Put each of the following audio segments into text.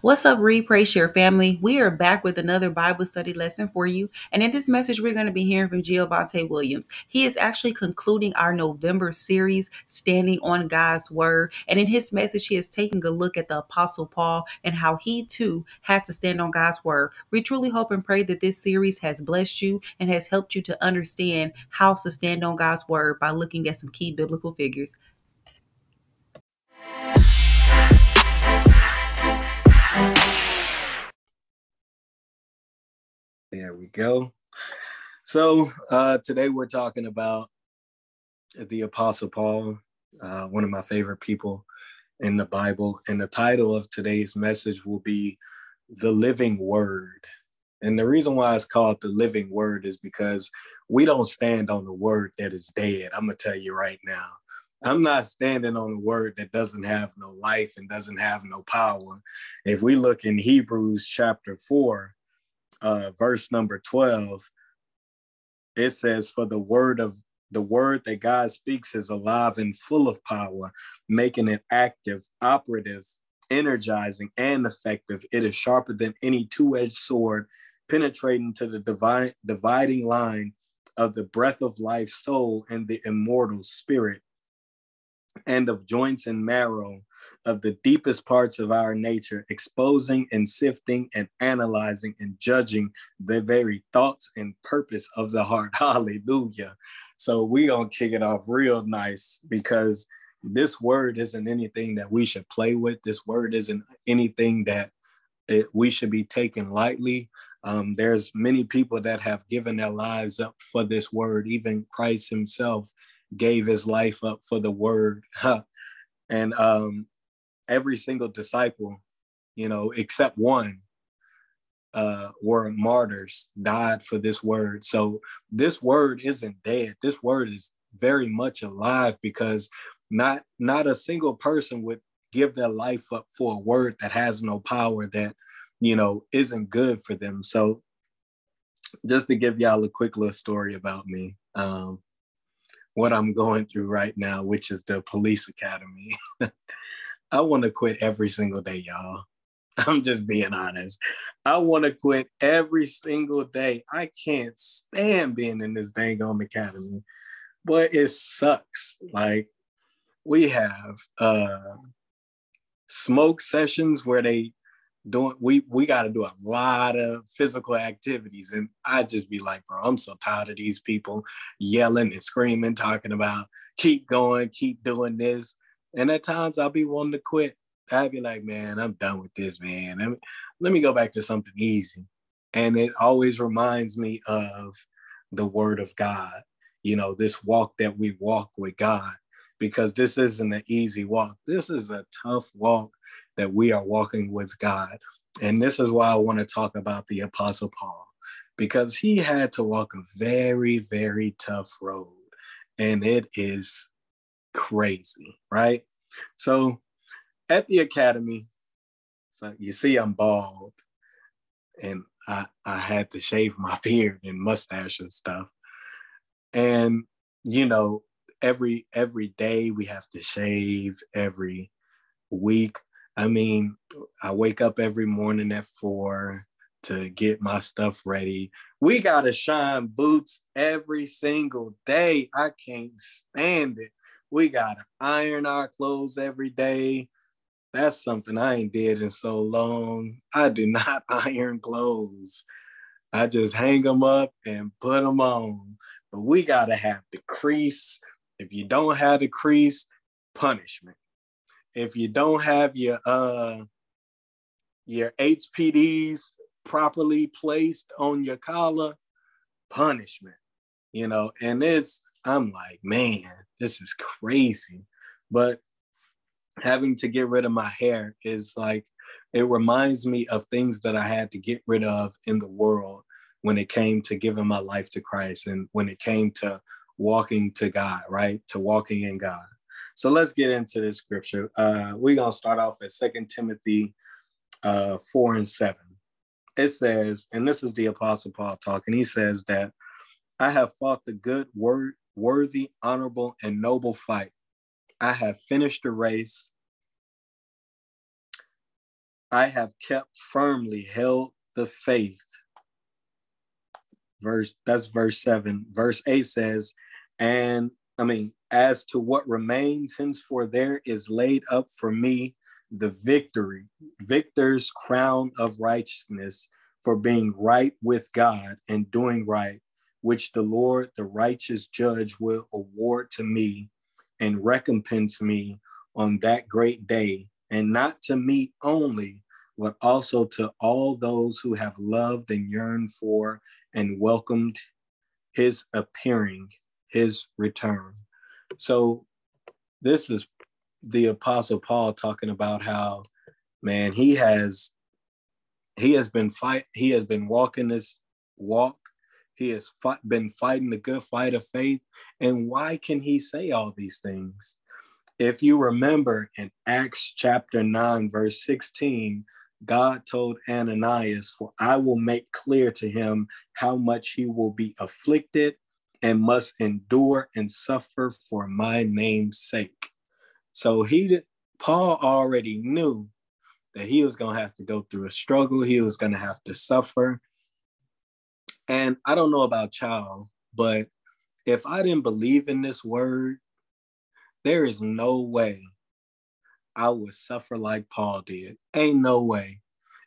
What's up, Read, Pray, Share family? We are back with another Bible study lesson for you. And in this message, we're going to be hearing from Giovante Williams. He is actually concluding our November series, Standing on God's Word. And in his message, he is taking a look at the Apostle Paul and how he too had to stand on God's Word. We truly hope and pray that this series has blessed you and has helped you to understand how to stand on God's Word by looking at some key biblical figures. There we go. So uh, today we're talking about the Apostle Paul, uh, one of my favorite people in the Bible. And the title of today's message will be The Living Word. And the reason why it's called The Living Word is because we don't stand on the word that is dead. I'm going to tell you right now. I'm not standing on a word that doesn't have no life and doesn't have no power. If we look in Hebrews chapter 4, uh, verse number 12, it says, For the word of the word that God speaks is alive and full of power, making it active, operative, energizing, and effective. It is sharper than any two edged sword, penetrating to the divine, dividing line of the breath of life, soul, and the immortal spirit and of joints and marrow of the deepest parts of our nature, exposing and sifting and analyzing and judging the very thoughts and purpose of the heart. Hallelujah. So we gonna kick it off real nice because this word isn't anything that we should play with. This word isn't anything that it, we should be taken lightly. Um, there's many people that have given their lives up for this word. Even Christ Himself gave his life up for the word. and um, every single disciple, you know, except one, uh, were martyrs, died for this word. So this word isn't dead. This word is very much alive because not not a single person would give their life up for a word that has no power that you know isn't good for them. So just to give y'all a quick little story about me. Um, what I'm going through right now, which is the police academy. I want to quit every single day, y'all. I'm just being honest. I want to quit every single day. I can't stand being in this dang on academy, but it sucks. Like we have uh smoke sessions where they doing we we got to do a lot of physical activities. And i just be like bro i'm so tired of these people yelling and screaming talking about keep going keep doing this. And at times i'll be wanting to quit. I'd be like man i'm done with this man. Let me, let me go back to something easy. And it always reminds me of the word of god you know this walk that we walk with god because this isn't an easy walk. This is a tough walk that we are walking with God. And this is why I want to talk about the Apostle Paul, because he had to walk a very, very tough road. And it is crazy, right? So at the academy, so you see, I'm bald and I, I had to shave my beard and mustache and stuff. And, you know, every every day we have to shave every week I mean, I wake up every morning at four to get my stuff ready. We gotta shine boots every single day. I can't stand it. We gotta iron our clothes every day. That's something I ain't did in so long. I do not iron clothes. I just hang them up and put them on. But we gotta have the crease. If you don't have the crease, punishment if you don't have your uh your HPDs properly placed on your collar, punishment. You know, and it's I'm like, man, this is crazy. But having to get rid of my hair is like it reminds me of things that I had to get rid of in the world when it came to giving my life to Christ and when it came to walking to God, right? To walking in God. So let's get into the scripture. Uh, we're going to start off at Second Timothy uh, 4 and 7. It says, and this is the Apostle Paul talking, he says that I have fought the good, word, worthy, honorable, and noble fight. I have finished the race. I have kept firmly held the faith. Verse that's verse 7. Verse 8 says, and I mean, as to what remains henceforth there is laid up for me the victory, victor's crown of righteousness for being right with God and doing right, which the Lord, the righteous judge, will award to me and recompense me on that great day, and not to me only, but also to all those who have loved and yearned for and welcomed his appearing, his return. So, this is the Apostle Paul talking about how, man, he has he has been fight he has been walking this walk. He has fought, been fighting the good fight of faith. And why can he say all these things? If you remember in acts chapter 9 verse 16 god told ananias for i will make clear to him how much he will be afflicted and must endure and suffer for my name's sake so he paul already knew that he was going to have to go through a struggle. He was going to have to suffer. And I don't know about y'all, but if I didn't believe in this word, there is no way I would suffer like Paul did. Ain't no way.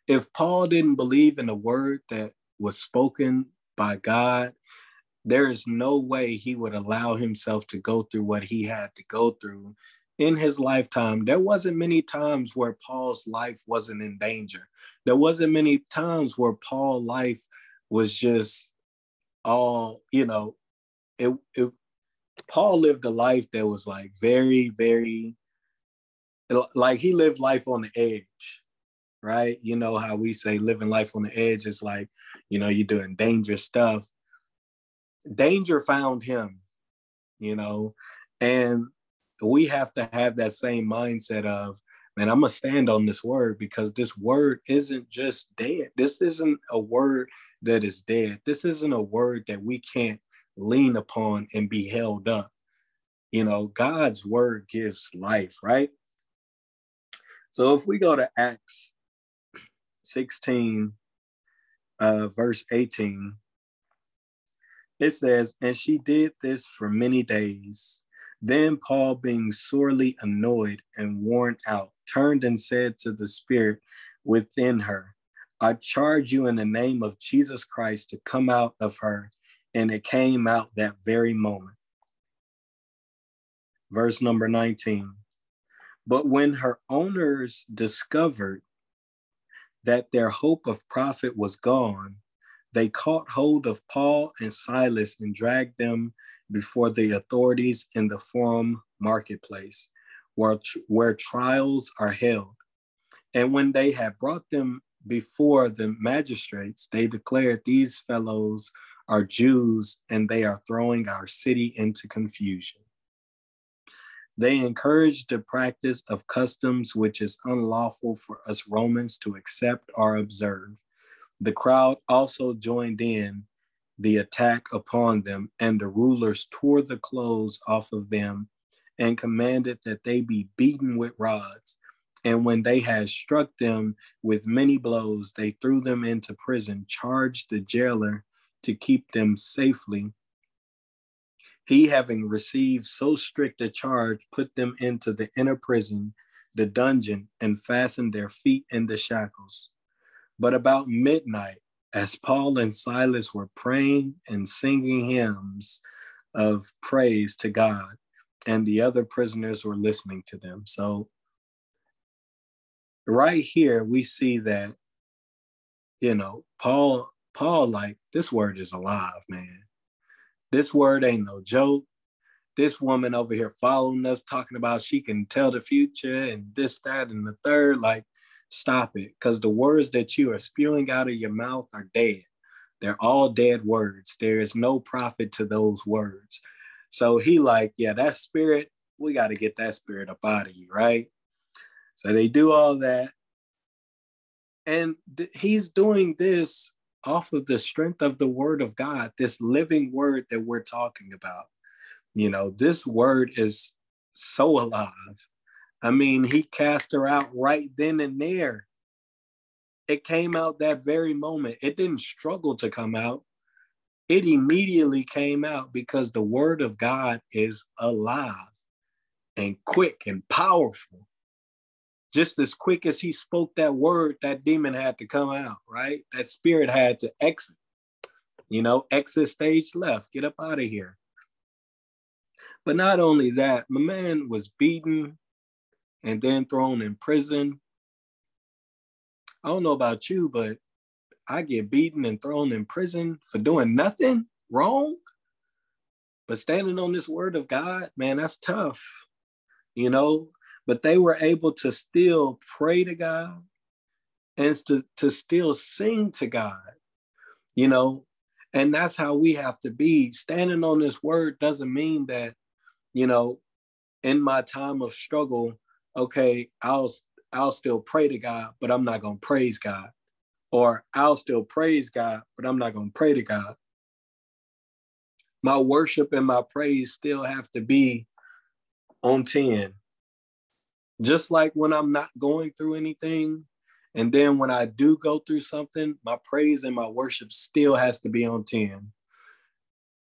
If Paul didn't believe in the word that was spoken by God, there is no way he would allow himself to go through what he had to go through in his lifetime, there wasn't many times where Paul's life wasn't in danger. There wasn't many times where Paul's life was just all, you know, it, it Paul lived a life that was like very, very like he lived life on the edge, right? You know how we say living life on the edge is like, you know, you're doing dangerous stuff. Danger found him, you know, and we have to have that same mindset of, man, I'm gonna stand on this word because this word isn't just dead. This isn't a word that is dead. This isn't a word that we can't lean upon and be held up. You know, God's word gives life, right? So if we go to Acts 16, uh, verse 18, it says, And she did this for many days then Paul, being sorely annoyed and worn out, turned and said to the spirit within her, I charge you in the name of Jesus Christ to come out of her. And it came out that very moment. Verse number 19. But when her owners discovered that their hope of profit was gone, they caught hold of Paul and Silas and dragged them before the authorities in the forum marketplace, where, where trials are held. And when they had brought them before the magistrates, they declared these fellows are Jews and they are throwing our city into confusion. They encouraged the practice of customs which is unlawful for us Romans to accept or observe. The crowd also joined in the attack upon them, and the rulers tore the clothes off of them and commanded that they be beaten with rods. And when they had struck them with many blows, they threw them into prison, charged the jailer to keep them safely. He, having received so strict a charge, put them into the inner prison, the dungeon, and fastened their feet in the shackles. But about midnight, as Paul and Silas were praying and singing hymns of praise to God, and the other prisoners were listening to them. So, right here, we see that, you know, Paul, Paul, like, this word is alive, man. This word ain't no joke. This woman over here following us, talking about she can tell the future and this, that, and the third. Like, stop it because the words that you are spewing out of your mouth are dead. They're all dead words. There is no profit to those words. So he like, yeah, that spirit, we got to get that spirit up out of you, right? So they do all that. And th- he's doing this off of the strength of the word of God, this living word that we're talking about. You know, this word is so alive. I mean, he cast her out right then and there. it came out that very moment. It didn't struggle to come out. It immediately came out because the word of God is alive and quick and powerful. Just as quick as he spoke that word, that demon had to come out, right? That spirit had to exit. You know, exit stage left, get up out of here. But not only that, my man was beaten and then thrown in prison. I don't know about you, but I get beaten and thrown in prison for doing nothing wrong. But standing on this word of God, man, that's tough, you know. But they were able to still pray to God and to, to still sing to God, you know. And that's how we have to be. Standing on this word doesn't mean that you know, in my time of struggle, okay, I'll I'll still pray to God, but I'm not gonna praise God. Or I'll still praise God, but I'm not gonna pray to God. My worship and my praise still have to be on 10. Just like when I'm not going through anything, and then when I do go through something, my praise and my worship still has to be on 10.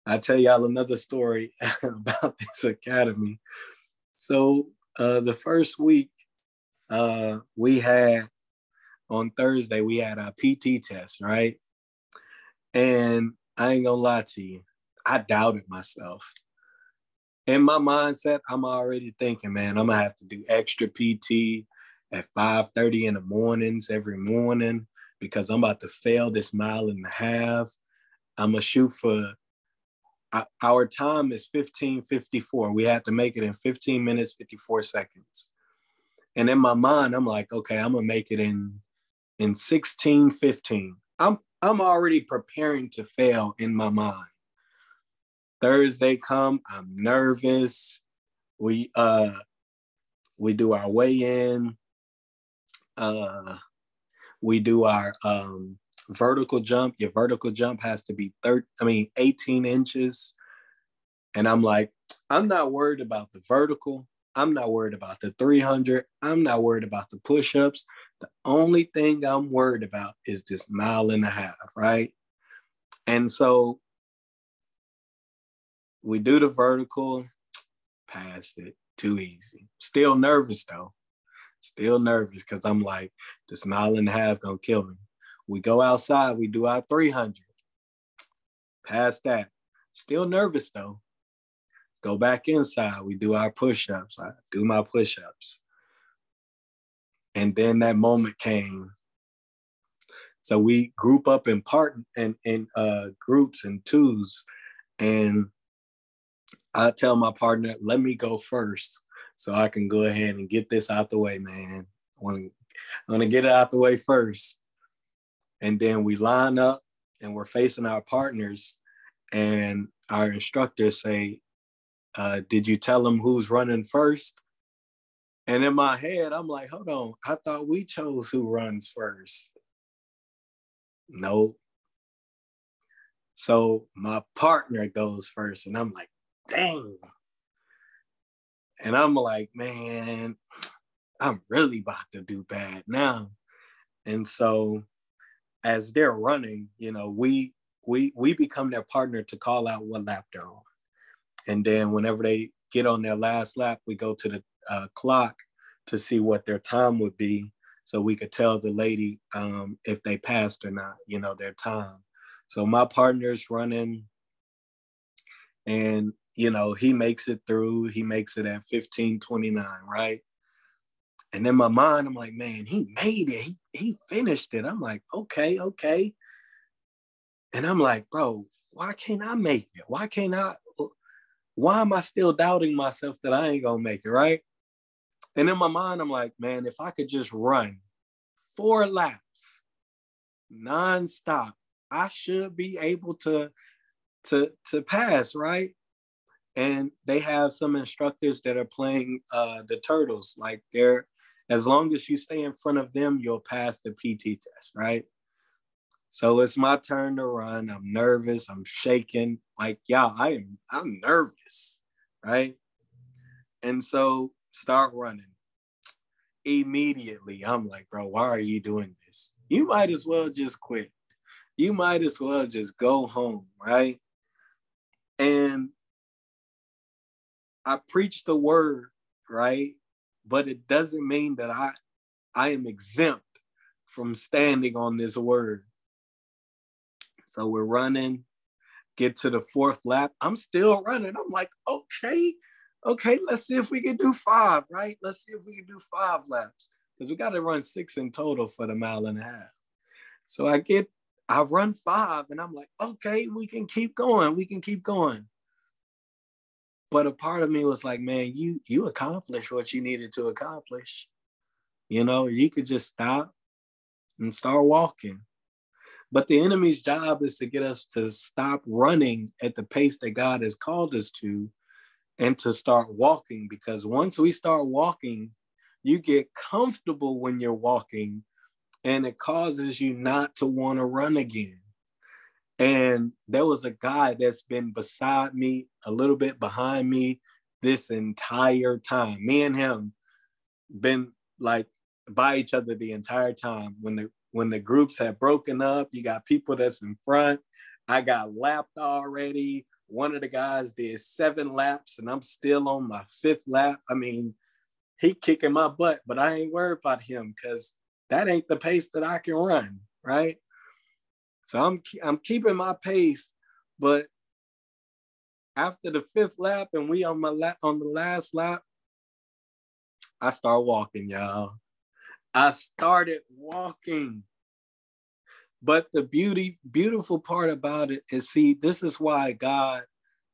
I tell y'all another story about this academy. So uh, the first week uh, we had on Thursday we had a PT test, right? And I ain't gonna lie to you, I doubted myself. In my mindset, I'm already thinking, man, I'm gonna have to do extra PT at 5:30 in the mornings every morning because I'm about to fail this mile and a half. I'm gonna shoot for our time is 1554. We have to make it in 15 minutes, 54 seconds. And in my mind, I'm like, okay, I'm gonna make it in in 1615. I'm I'm already preparing to fail in my mind. Thursday come, I'm nervous. We uh we do our weigh-in. Uh we do our um vertical jump, your vertical jump has to be 30, I mean 18 inches. And I'm like, I'm not worried about the vertical. I'm not worried about the 300. I'm not worried about the push-ups. The only thing I'm worried about is this mile and a half, right? And so we do the vertical, passed it, too easy. Still nervous though. Still nervous because I'm like, this mile and a half gonna kill me. We go outside, we do our 300. Past that. Still nervous though. Go back inside, we do our push ups. I do my push ups. And then that moment came. So we group up in part and in uh, groups and twos. And I tell my partner, let me go first so I can go ahead and get this out the way, man. I want to get it out the way first and then we line up and we're facing our partners and our instructors say uh, did you tell them who's running first? And in my head i'm like hold on. I thought we chose who runs first. No so my partner goes first and i'm like dang. And i'm like man i'm really about to do bad now. And so as they're running, you know, we we we become their partner to call out what lap they're on, and then whenever they get on their last lap, we go to the uh, clock to see what their time would be, so we could tell the lady um, if they passed or not, you know, their time. So my partner's running, and you know, he makes it through. He makes it at 15:29, right? And in my mind, I'm like, man, he made it. He, he finished it. I'm like, okay, okay. And I'm like, bro, why can't I make it? Why can't I? Why am I still doubting myself that I ain't gonna make it, right? And in my mind, I'm like, man, if I could just run four laps nonstop, I should be able to to to pass, right? And they have some instructors that are playing uh, the turtles, like they're as long as you stay in front of them, you'll pass the PT test, right? So it's my turn to run. I'm nervous. I'm shaking. Like, yeah, I am. I'm nervous, right? And so start running. Immediately, I'm like, bro, why are you doing this? You might as well just quit. You might as well just go home, right? And I preach the word, right? But it doesn't mean that I I am exempt from standing on this word. So we're running, get to the fourth lap. I'm still running. I'm like, okay, okay, let's see if we can do five, right? Let's see if we can do five laps because we got to run six in total for the mile and a half. So I get, I run five and I'm like, okay, we can keep going. We can keep going. But a part of me was like, man, you you accomplished what you needed to accomplish. You know, you could just stop and start walking. But the enemy's job is to get us to stop running at the pace that God has called us to and to start walking. Because once we start walking, you get comfortable when you're walking and it causes you not to want to run again. And there was a guy that's been beside me, a little bit behind me this entire time. Me and him been like by each other the entire time. When the when the groups have broken up, you got people that's in front. I got lapped already. One of the guys did seven laps, and I'm still on my fifth lap. I mean, he kicking my butt, but I ain't worried about him because that ain't the pace that I can run, right? So I'm I'm keeping my pace, but after the fifth lap and we on my lap on the last lap, I start walking, y'all. I started walking. But the beauty, beautiful part about it is see, this is why God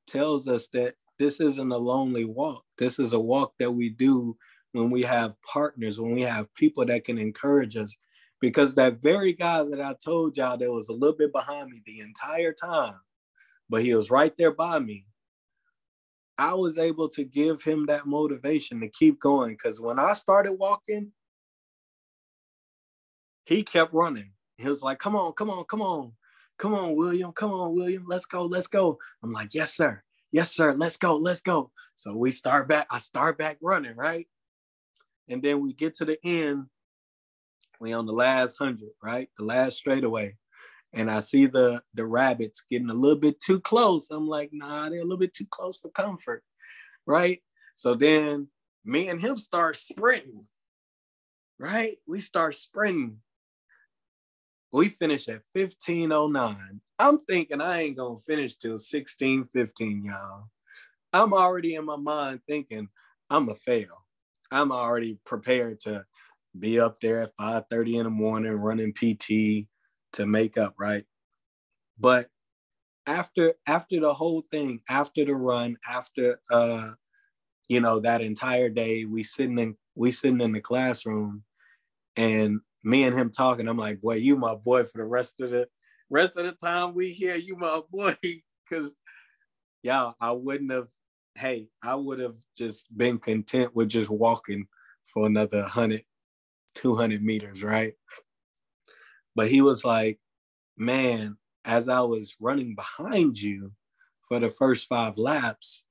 tells us that this isn't a lonely walk. This is a walk that we do when we have partners, when we have people that can encourage us. Because that very guy that I told y'all that was a little bit behind me the entire time, but he was right there by me. I was able to give him that motivation to keep going. Because when I started walking, he kept running. He was like, come on, come on, come on, come on, William, come on, William, let's go, let's go. I'm like, yes, sir, yes, sir, let's go, let's go. So we start back, I start back running, right? And then we get to the end, we on the last hundred, right? The last straightaway. And I see the the rabbits getting a little bit too close. I'm like, nah, they're a little bit too close for comfort, right? So then me and him start sprinting, right? We start sprinting. We finish at 1509. I'm thinking I ain't gonna finish till 1615, y'all. I'm already in my mind thinking I'm a fail. I'm already prepared to be up there at 5:30 in the morning running PT to make up, right? But after after the whole thing, after the run, after uh, you know, that entire day, we sitting in we sitting in the classroom and me and him talking, I'm like, boy, you my boy for the rest of the rest of the time we here, you my boy. Cause y'all, I wouldn't have, hey, I would have just been content with just walking for another 100, 200 meters, right? But he was like, man, as I was running behind you for the first five laps,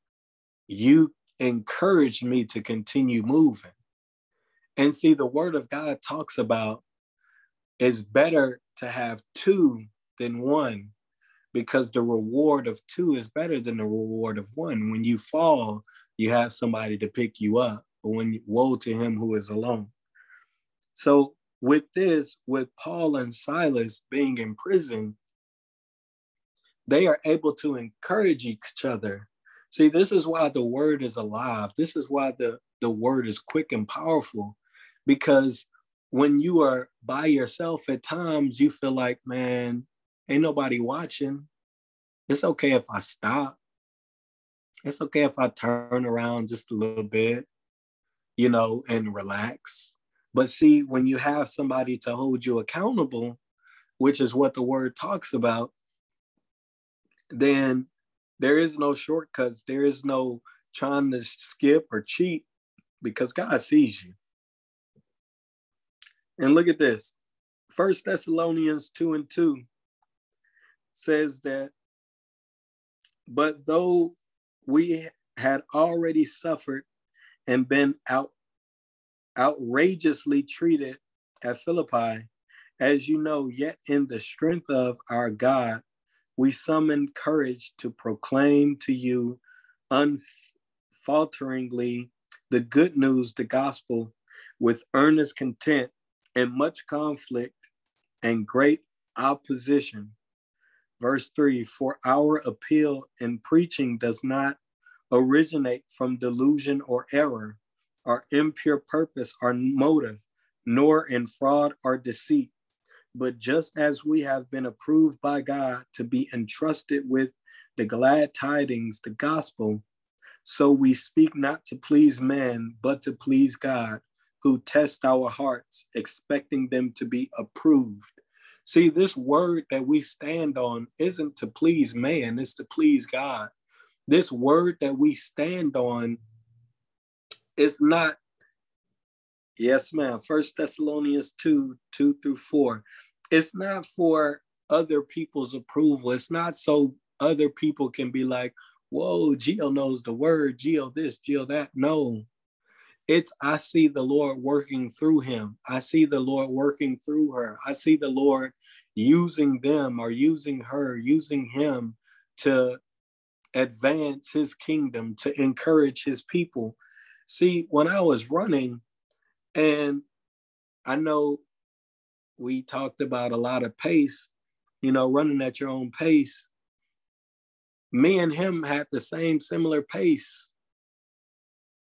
you encouraged me to continue moving. And see, the word of God talks about it's better to have two than one because the reward of two is better than the reward of one. When you fall, you have somebody to pick you up, but when woe to him who is alone. So, with this, with Paul and Silas being in prison, they are able to encourage each other. See, this is why the word is alive. This is why the, the word is quick and powerful because when you are by yourself at times you feel like man ain't nobody watching it's okay if i stop it's okay if i turn around just a little bit you know and relax but see when you have somebody to hold you accountable which is what the word talks about then there is no shortcuts there is no trying to skip or cheat because god sees you and look at this. First Thessalonians 2 and 2 says that, but though we had already suffered and been out outrageously treated at Philippi, As you know, yet in the strength of our God, we summon courage to proclaim to you unfalteringly the good news, the gospel, with earnest content and much conflict and great opposition. Verse 3 For our appeal in preaching does not originate from delusion or error, or impure purpose or motive, nor in fraud or deceit. But just as we have been approved by God to be entrusted with the glad tidings, the gospel, so we speak not to please men, but to please God, who tests our hearts, expecting them to be approved. See, this word that we stand on isn't to please man, it's to please God. This word that we stand on is not, yes, ma'am, First Thessalonians 2 2 through 4. It's not for other people's approval. It's not so other people can be like, whoa, Geo knows the word, Geo this, Geo that. No, it's I see the Lord working through him. I see the Lord working through her. I see the Lord using them or using her, using him to advance his kingdom, to encourage his people. See, when I was running, and I know we talked about a lot of pace, you know, running at your own pace me and him had the same similar pace.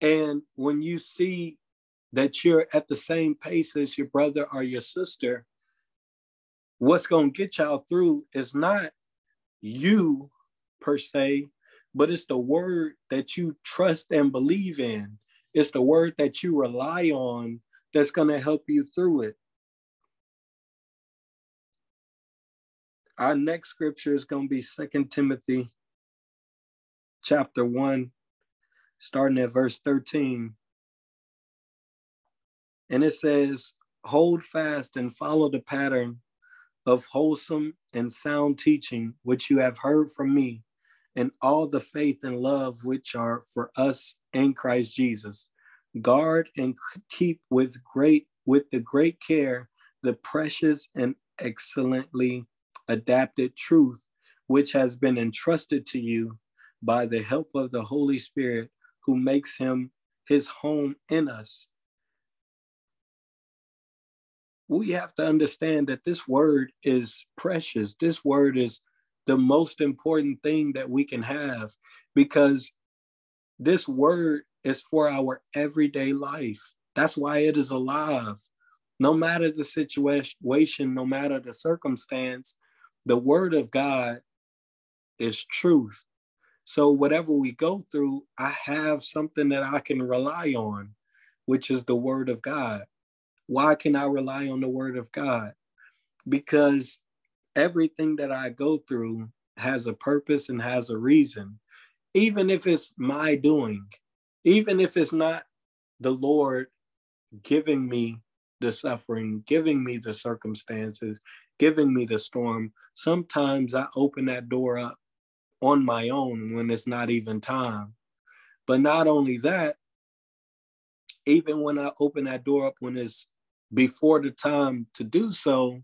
And when you see that you're at the same pace as your brother or your sister, what's going to get y'all through is not you per se, but it's the word that you trust and believe in. It's the word that you rely on that's going to help you through it. Our next scripture is going to be Second Timothy chapter 1, starting at verse 13. And it says, Hold fast and follow the pattern of wholesome and sound teaching which you have heard from me, and all the faith and love which are for us in Christ Jesus. Guard and keep with great with the great care the precious and excellently adapted truth which has been entrusted to you by the help of the Holy Spirit who makes him his home in us. We have to understand that this word is precious. This word is the most important thing that we can have because this word is for our everyday life. That's why it is alive. No matter the situation, no matter the circumstance, the word of God is truth. So whatever we go through, I have something that I can rely on, which is the word of God. Why can I rely on the word of God? Because everything that I go through has a purpose and has a reason, even if it's my doing, even if it's not the Lord giving me the suffering, giving me the circumstances, giving me the storm. Sometimes I open that door up on my own when it's not even time. But not only that, even when I open that door up when it's before the time to do so,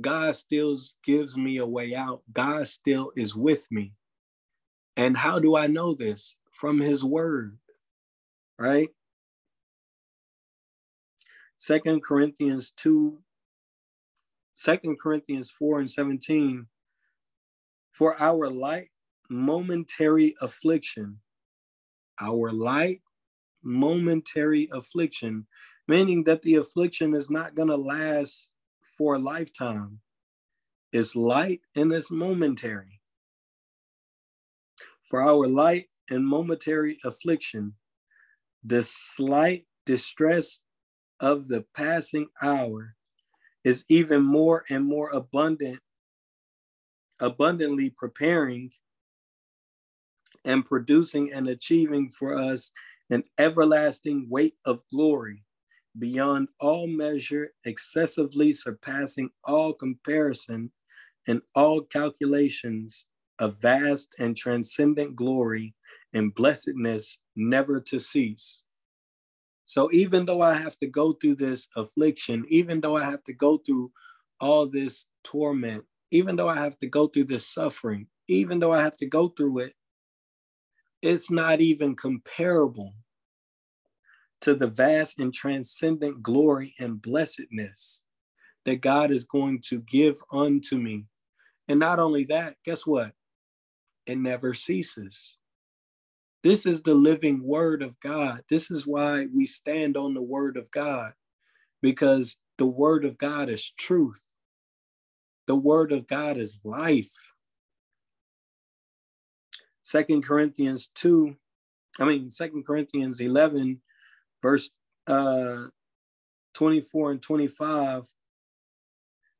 God still gives me a way out. God still is with me. And how do I know this? From his word, right? Second Corinthians 2, 2 Corinthians 4 and 17 for our light momentary affliction, our light momentary affliction, meaning that the affliction is not going to last for a lifetime. is light and is momentary. For our light and momentary affliction, the slight distress of the passing hour is even more and more abundant abundantly preparing and producing and achieving for us an everlasting weight of glory beyond all measure, excessively surpassing all comparison and all calculations a vast and transcendent glory and blessedness never to cease. So even though I have to go through this affliction, even though I have to go through all this torment, even though I have to go through this suffering, even though I have to go through it, it's not even comparable to the vast and transcendent glory and blessedness that God is going to give unto me. And not only that, guess what? It never ceases. This is the living word of God. This is why we stand on the word of God, because the word of God is truth. The word of God is life. Second Corinthians 2, I mean, Second Corinthians 11, verse uh, 24 and 25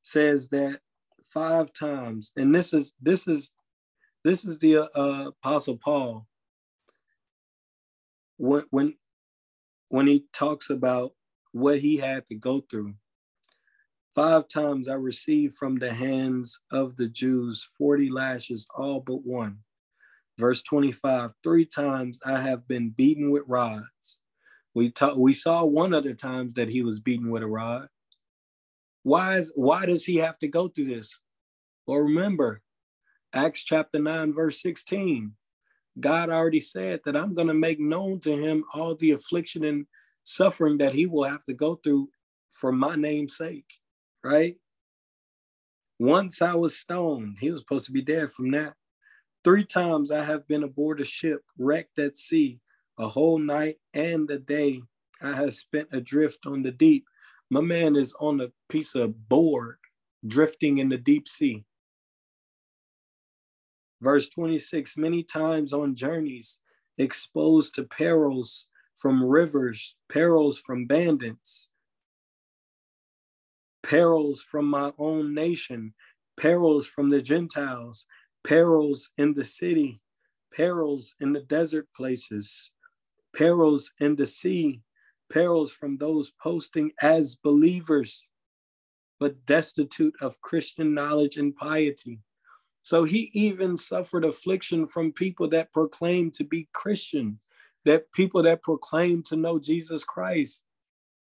says that five times, and this is this is this is the uh, apostle Paul when when when he talks about what he had to go through. Five times I received from the hands of the Jews 40 lashes, all but one. Verse 25, three times I have been beaten with rods. We talk, we saw one other times that he was beaten with a rod. Why is why does he have to go through this? Well, remember, Acts chapter 9, verse 16. God already said that I'm going to make known to him all the affliction and suffering that he will have to go through for my name's sake, right? Once I was stoned, he was supposed to be dead from that. Three times I have been aboard a ship, wrecked at sea, a whole night and a day I have spent adrift on the deep. My man is on a piece of board drifting in the deep sea. Verse 26 Many times on journeys, exposed to perils from rivers, perils from bandits, perils from my own nation, perils from the Gentiles, perils in the city, perils in the desert places, perils in the sea, perils from those posting as believers, but destitute of Christian knowledge and piety so he even suffered affliction from people that proclaim to be Christian, that people that proclaim to know Jesus Christ.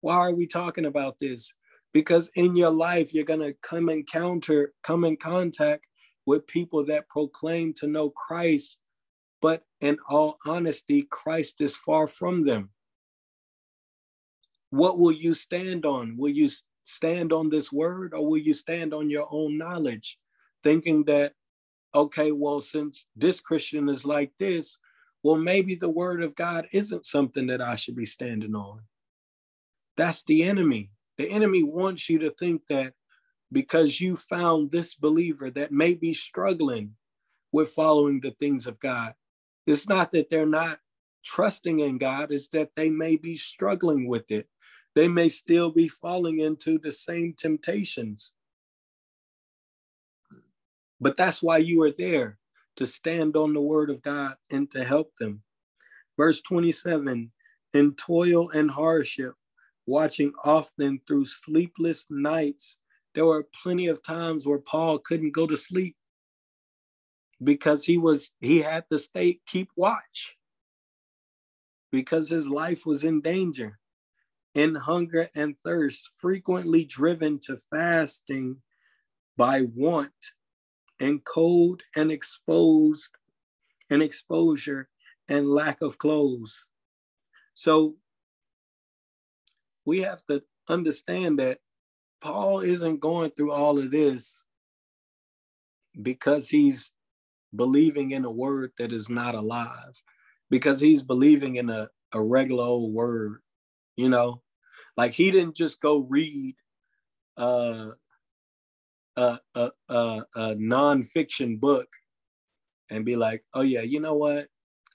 Why are we talking about this? Because in your life, you're going to come encounter, come in contact with people that proclaim to know Christ, but in all honesty, Christ is far from them. What will you stand on? Will you stand on this word or will you stand on your own knowledge, thinking that okay, well, since this Christian is like this, well, maybe the word of God isn't something that I should be standing on. That's the enemy. The enemy wants you to think that because you found this believer that may be struggling with following the things of God, it's not that they're not trusting in God, it's that they may be struggling with it. They may still be falling into the same temptations. But that's why you are there to stand on the word of God and to help them. Verse 27 In toil and hardship, watching often through sleepless nights, there were plenty of times where Paul couldn't go to sleep because he was he had to stay keep watch because his life was in danger in hunger and thirst frequently driven to fasting by want and cold and exposed and exposure and lack of clothes. So we have to understand that Paul isn't going through all of this because he's believing in a word that is not alive, because he's believing in a, a regular old word, you know? Like he didn't just go read uh a, a, a, a nonfiction book and be like, oh yeah, you know what?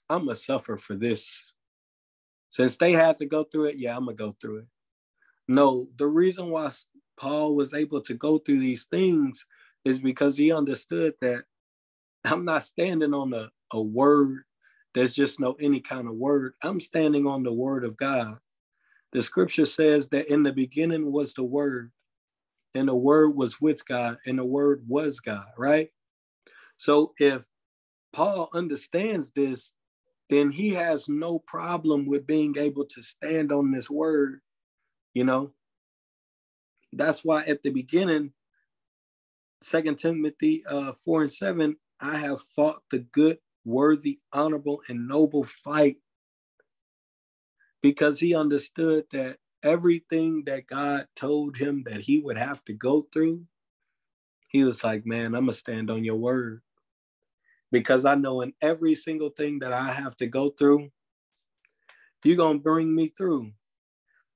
I'm gonna suffer for this. Since they had to go through it, yeah, I'm gonna go through it. No, the reason why Paul was able to go through these things is because he understood that I'm not standing on a, a word that's just no any kind of word. I'm standing on the word of God. The scripture says that in the beginning was the word, and the word was with God, and the word was God, right? So if Paul understands this, then he has no problem with being able to stand on this word, you know. That's why at the beginning, Second Timothy uh, 4 and 7, I have fought the good, worthy, honorable, and noble fight because he understood that everything that God told him that he would have to go through, he was like, man, I'm going to stand on your word. Because I know in every single thing that I have to go through, you're going to bring me through.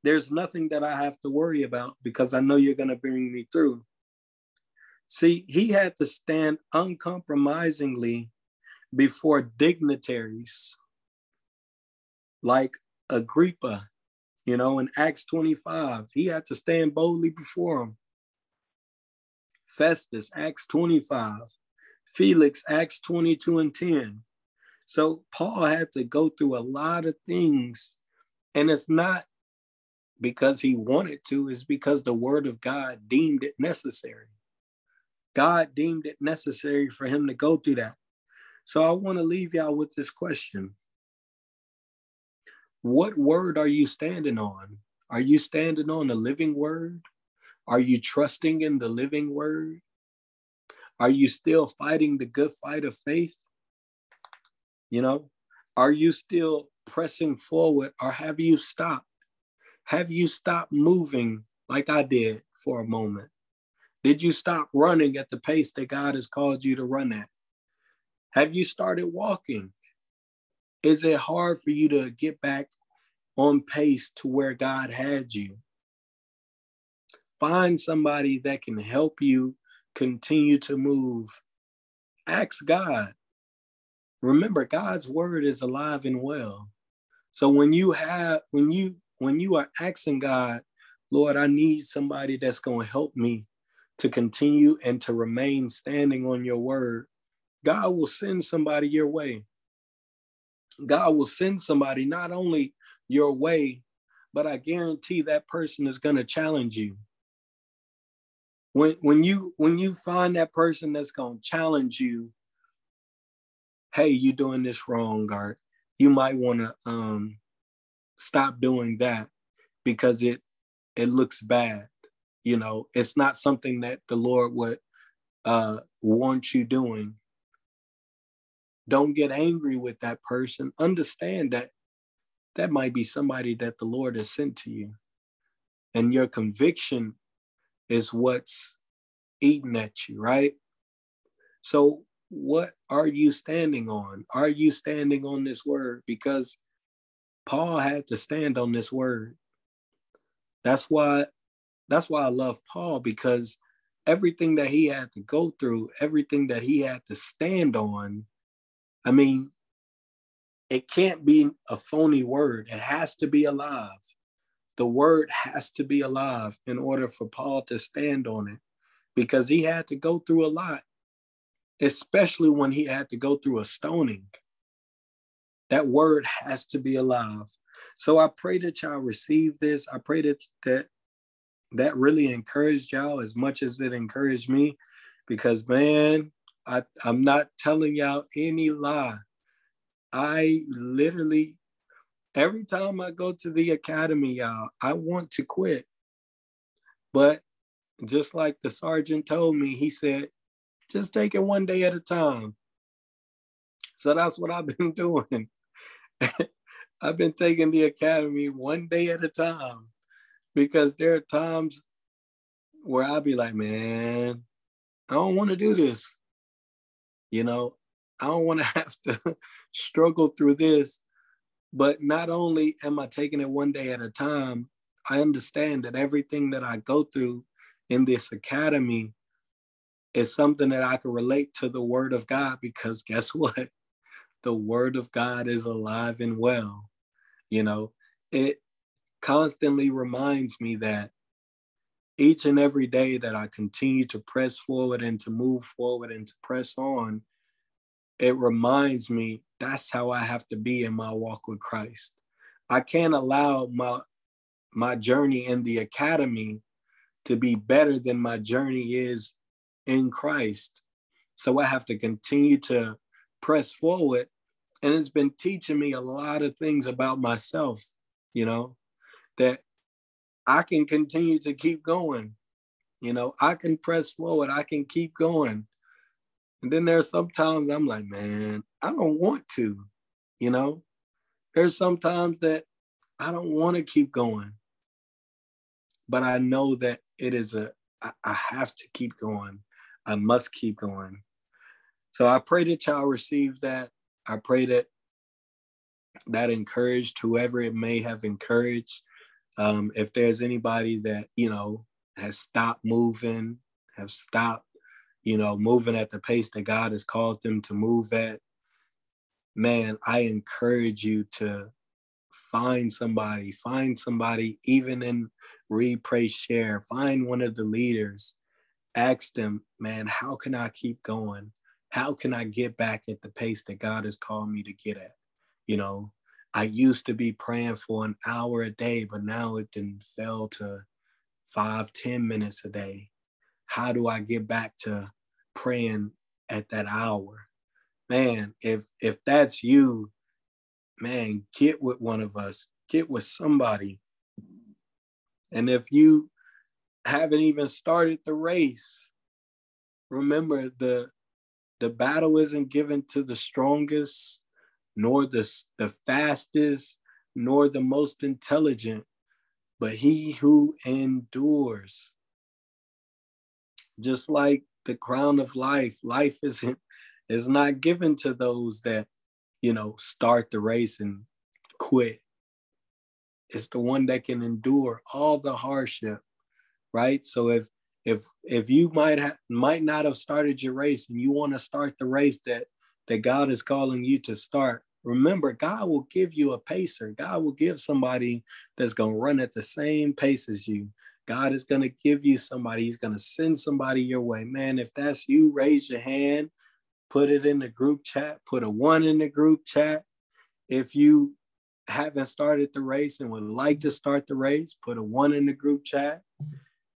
There's nothing that I have to worry about because I know you're going to bring me through. See, he had to stand uncompromisingly before dignitaries like Agrippa, you know, in Acts 25. He had to stand boldly before him. Festus, Acts 25. Felix, Acts 22 and 10. So Paul had to go through a lot of things. And it's not because he wanted to, it's because the word of God deemed it necessary. God deemed it necessary for him to go through that. So I want to leave y'all with this question What word are you standing on? Are you standing on the living word? Are you trusting in the living word? Are you still fighting the good fight of faith? You know, are you still pressing forward or have you stopped? Have you stopped moving like I did for a moment? Did you stop running at the pace that God has called you to run at? Have you started walking? Is it hard for you to get back on pace to where God had you? Find somebody that can help you continue to move. Ask God. Remember, God's word is alive and well. So when you have, when you, when you are asking God, Lord, I need somebody that's going to help me to continue and to remain standing on your word, God will send somebody your way. God will send somebody not only your way, but I guarantee that person is going to challenge you. When when you when you find that person that's going to challenge you, hey, you're doing this wrong, or you might want to um, stop doing that because it it looks bad. You know, it's not something that the Lord would uh, want you doing. Don't get angry with that person. Understand that that might be somebody that the Lord has sent to you. And your conviction is what's eating at you, right? So, what are you standing on? Are you standing on this word? Because Paul had to stand on this word. That's why that's why I love Paul because everything that he had to go through, everything that he had to stand on, I mean, it can't be a phony word. It has to be alive. The word has to be alive in order for Paul to stand on it because he had to go through a lot, especially when he had to go through a stoning. That word has to be alive. So I pray that y'all receive this. I pray that that that really encouraged y'all as much as it encouraged me because man I, i'm not telling y'all any lie. I literally every time i go to the academy y'all i want to quit. But just like the sergeant told me he said just take it one day at a time. So that's what i've been doing. I've been taking the academy one day at a time because there are times where I'll be like, man, I don't want to do this. You know, I don't want to have to struggle through this. But not only am I taking it one day at a time, I understand that everything that I go through in this academy is something that I can relate to the word of God because guess what? The word of God is alive and well. You know, it constantly reminds me that each and every day that I continue to press forward and to move forward and to press on, it reminds me that's how I have to be in my walk with Christ. I can't allow my my journey in the academy to be better than my journey is in Christ. So I have to continue to press forward And it's been teaching me a lot of things about myself, you know, that I can continue to keep going. You know, I can press forward, I can keep going. And then there's sometimes I'm like, man, I don't want to, you know. There's sometimes that I don't want to keep going. But I know that it is a I, I have to keep going. I must keep going. So I pray that y'all receive that. I pray that that encouraged whoever it may have encouraged. Um, if there's anybody that, you know, has stopped moving, have stopped, you know, moving at the pace that God has called them to move at, man, I encourage you to find somebody, find somebody, even in read, pray, share, find one of the leaders, ask them, man, how can I keep going? How can I get back at the pace that God has called me to get at? You know, I used to be praying for an hour a day, but now it then fell to five, ten minutes a day. How do I get back to praying at that hour? Man, if if that's you, man, get with one of us, get with somebody. And if you haven't even started the race, remember the the battle isn't given to the strongest, nor the, the fastest, nor the most intelligent, but he who endures. Just like the crown of life, life isn't is not given to those that, you know, start the race and quit. It's the one that can endure all the hardship, right? So if if if you might have might not have started your race and you want to start the race that that God is calling you to start, remember God will give you a pacer. God will give somebody that's going to run at the same pace as you. God is going to give you somebody. He's going to send somebody your way. Man, if that's you, raise your hand, put it in the group chat, put a one in the group chat. If you haven't started the race and would like to start the race, put a one in the group chat.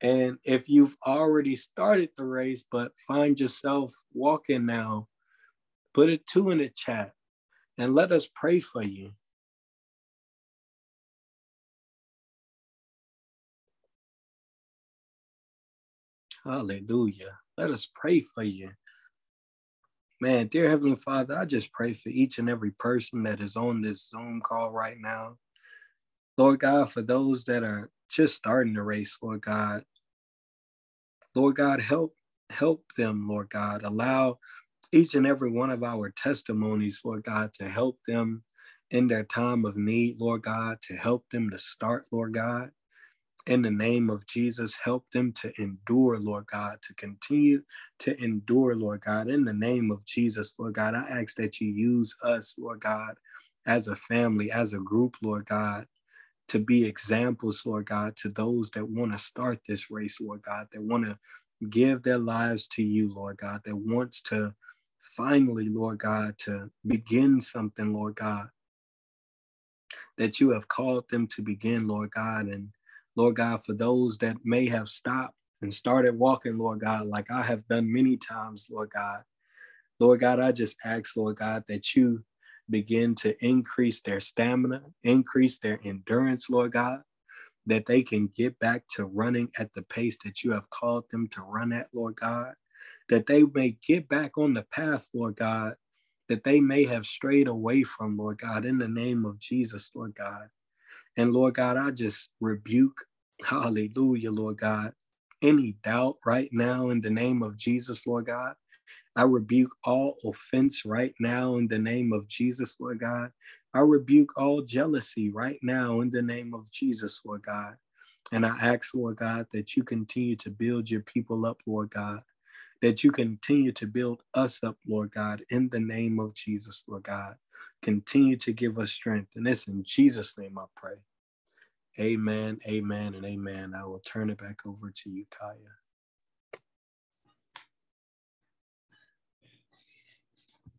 And if you've already started the race, but find yourself walking now, put a two in the chat and let us pray for you. Hallelujah. Let us pray for you. Man, dear Heavenly Father, I just pray for each and every person that is on this Zoom call right now. Lord God, for those that are just starting the race, Lord God. Lord God, help help them, Lord God. Allow each and every one of our testimonies, Lord God, to help them in their time of need, Lord God, to help them to start, Lord God. In the name of Jesus, help them to endure, Lord God, to continue to endure, Lord God. In the name of Jesus, Lord God, I ask that you use us, Lord God, as a family, as a group, Lord God, to be examples, Lord God, to those that want to start this race, Lord God, that want to give their lives to you, Lord God, that wants to finally, Lord God, to begin something, Lord God, that you have called them to begin, Lord God. And Lord God, for those that may have stopped and started walking, Lord God, like I have done many times, Lord God. Lord God, I just ask, Lord God, that you begin to increase their stamina, increase their endurance, Lord God, that they can get back to running at the pace that you have called them to run at, Lord God that they may get back on the path, Lord God, that they may have strayed away from, Lord God, in the name of Jesus, Lord God. And Lord God, I just rebuke, hallelujah, Lord God, any doubt right now in the name of Jesus, Lord God. I rebuke all offense right now in the name of Jesus, Lord God. I rebuke all jealousy right now in the name of Jesus, Lord God. And I ask, Lord God, that you continue to build your people up, Lord God that you continue to build us up, Lord God, in the name of Jesus, Lord God. Continue to give us strength. And it's in Jesus' name I pray. Amen, amen, and amen. I will turn it back over to you, Kaya.